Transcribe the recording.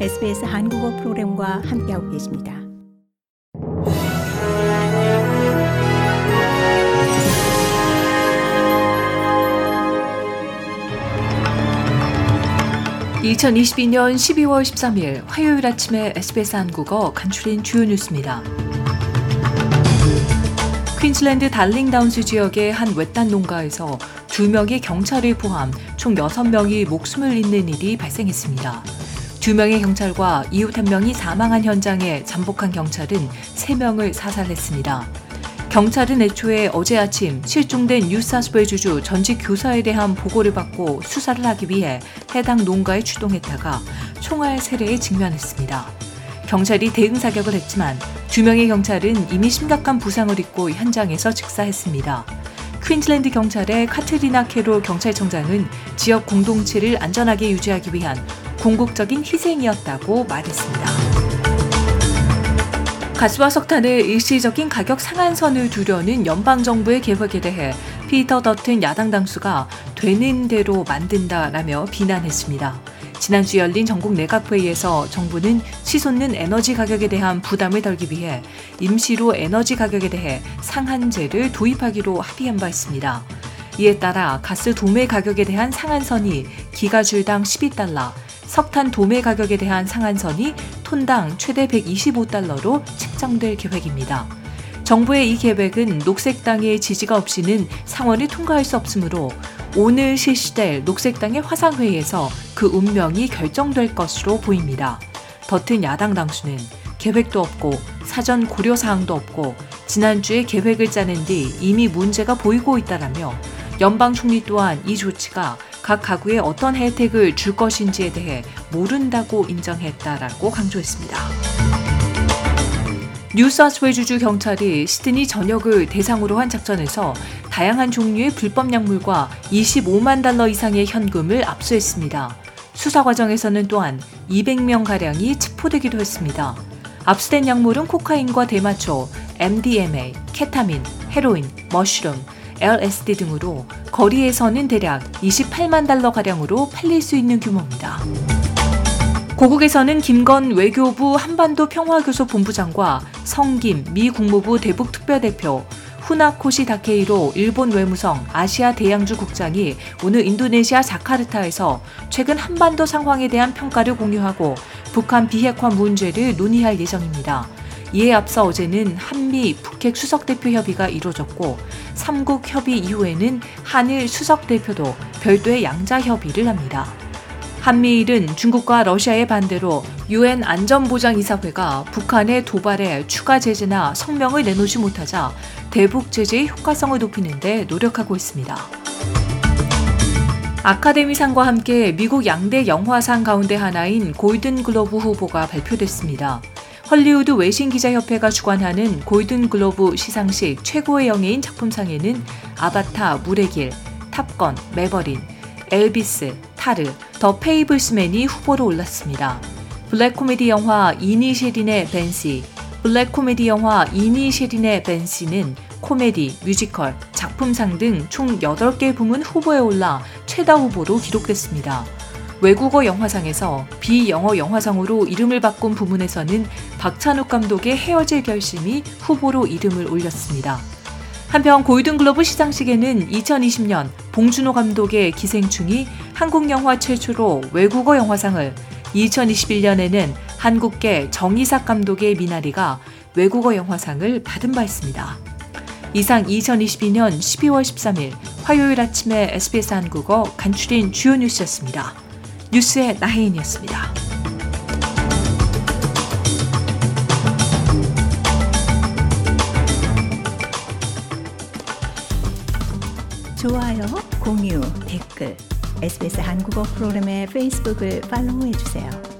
SBS 한국어 프로그램과 함께하고 계십니다. (2022년 12월 13일) 화요일 아침에 SBS 한국어 간추린 주요 뉴스입니다. 퀸즐랜드 달링다운스 지역의 한 외딴 농가에서 두 명의 경찰을 포함 총 6명이 목숨을 잃는 일이 발생했습니다. 두 명의 경찰과 이웃 한 명이 사망한 현장에 잠복한 경찰은 3명을 사살했습니다. 경찰은 애초에 어제 아침 실종된 뉴사스웨주주 전직 교사에 대한 보고를 받고 수사를 하기 위해 해당 농가에 출동했다가 총알 세례에 직면했습니다. 경찰이 대응 사격을 했지만 두 명의 경찰은 이미 심각한 부상을 입고 현장에서 직사했습니다. 퀸즐랜드 경찰의 카트리나 캐롤 경찰청장은 지역 공동체를 안전하게 유지하기 위한 궁극적인 희생이었다고 말했습니다. 가스와 석탄의 일시적인 가격 상한선을 두려는 연방정부의 계획에 대해 피터 더튼 야당 당수가 되는 대로 만든다라며 비난했습니다. 지난주 열린 전국 내각회의에서 정부는 치솟는 에너지 가격에 대한 부담을 덜기 위해 임시로 에너지 가격에 대해 상한제를 도입하기로 합의한 바 있습니다. 이에 따라 가스 도매 가격에 대한 상한선이 기가줄당 12달러, 석탄 도매 가격에 대한 상한선이 톤당 최대 125달러로 책정될 계획입니다. 정부의 이 계획은 녹색당의 지지가 없이는 상원을 통과할 수 없으므로 오늘 실시될 녹색당의 화상회의에서 그 운명이 결정될 것으로 보입니다. 더튼 야당 당수는 계획도 없고 사전 고려 사항도 없고 지난주에 계획을 짜낸 뒤 이미 문제가 보이고 있다라며 연방 총리 또한 이 조치가 각 가구에 어떤 혜택을 줄 것인지에 대해 모른다고 인정했다라고 강조했습니다. 뉴사스웨주주 경찰이 시드니 전역을 대상으로 한 작전에서 다양한 종류의 불법 약물과 25만 달러 이상의 현금을 압수했습니다. 수사 과정에서는 또한 200명 가량이 체포되기도 했습니다. 압수된 약물은 코카인과 대마초, MDMA, 케타민, 헤로인, 머쉬룸, LSD 등으로 거리에서는 대략 28만 달러 가량으로 팔릴 수 있는 규모입니다. 고국에서는 김건 외교부 한반도 평화교섭 본부장과 성김 미 국무부 대북 특별대표, 후나코시 다케이로 일본 외무성 아시아 대양주 국장이 오늘 인도네시아 자카르타에서 최근 한반도 상황에 대한 평가를 공유하고 북한 비핵화 문제를 논의할 예정입니다. 이에 앞서 어제는 한미 북핵 수석대표 협의가 이루어졌고 삼국 협의 이후에는 한일 수석대표도 별도의 양자 협의를 합니다. 한미일은 중국과 러시아의 반대로 유엔 안전보장이사회가 북한의 도발에 추가 제재나 성명을 내놓지 못하자 대북 제재의 효과성을 높이는 데 노력하고 있습니다. 아카데미상과 함께 미국 양대 영화상 가운데 하나인 골든 글로브 후보가 발표됐습니다. 헐리우드 외신기자협회가 주관하는 골든 글로브 시상식 최고의 영예인 작품상에는 아바타, 물의 길, 탑건, 매버릭, 엘비스, 타르, 더 페이블맨스가 후보로 올랐습니다. 블랙 코미디 영화 이니셰린의 벤시, 블랙 코미디 영화 이니셰린의 벤시는 코미디, 뮤지컬, 작품상 등 총 8개 부문 후보에 올라 최다 후보로 기록됐습니다. 외국어 영화상에서 비영어 영화상으로 이름을 바꾼 부문에서는 박찬욱 감독의 헤어질 결심이 후보로 이름을 올렸습니다. 한편 골든글로브 시상식에는 2020년 봉준호 감독의 기생충이 한국 영화 최초로 외국어 영화상을 2021년에는 한국계 정이삭 감독의 미나리가 외국어 영화상을 받은 바 있습니다. 이상 2022년 12월 13일 화요일 아침에 SBS 한국어 간추린 주요 뉴스였습니다. 뉴스의 나혜인이었습니다. 좋아요, 공유, 댓글, SBS 한국어 프로그램의 페이스북을 팔로우해 주세요.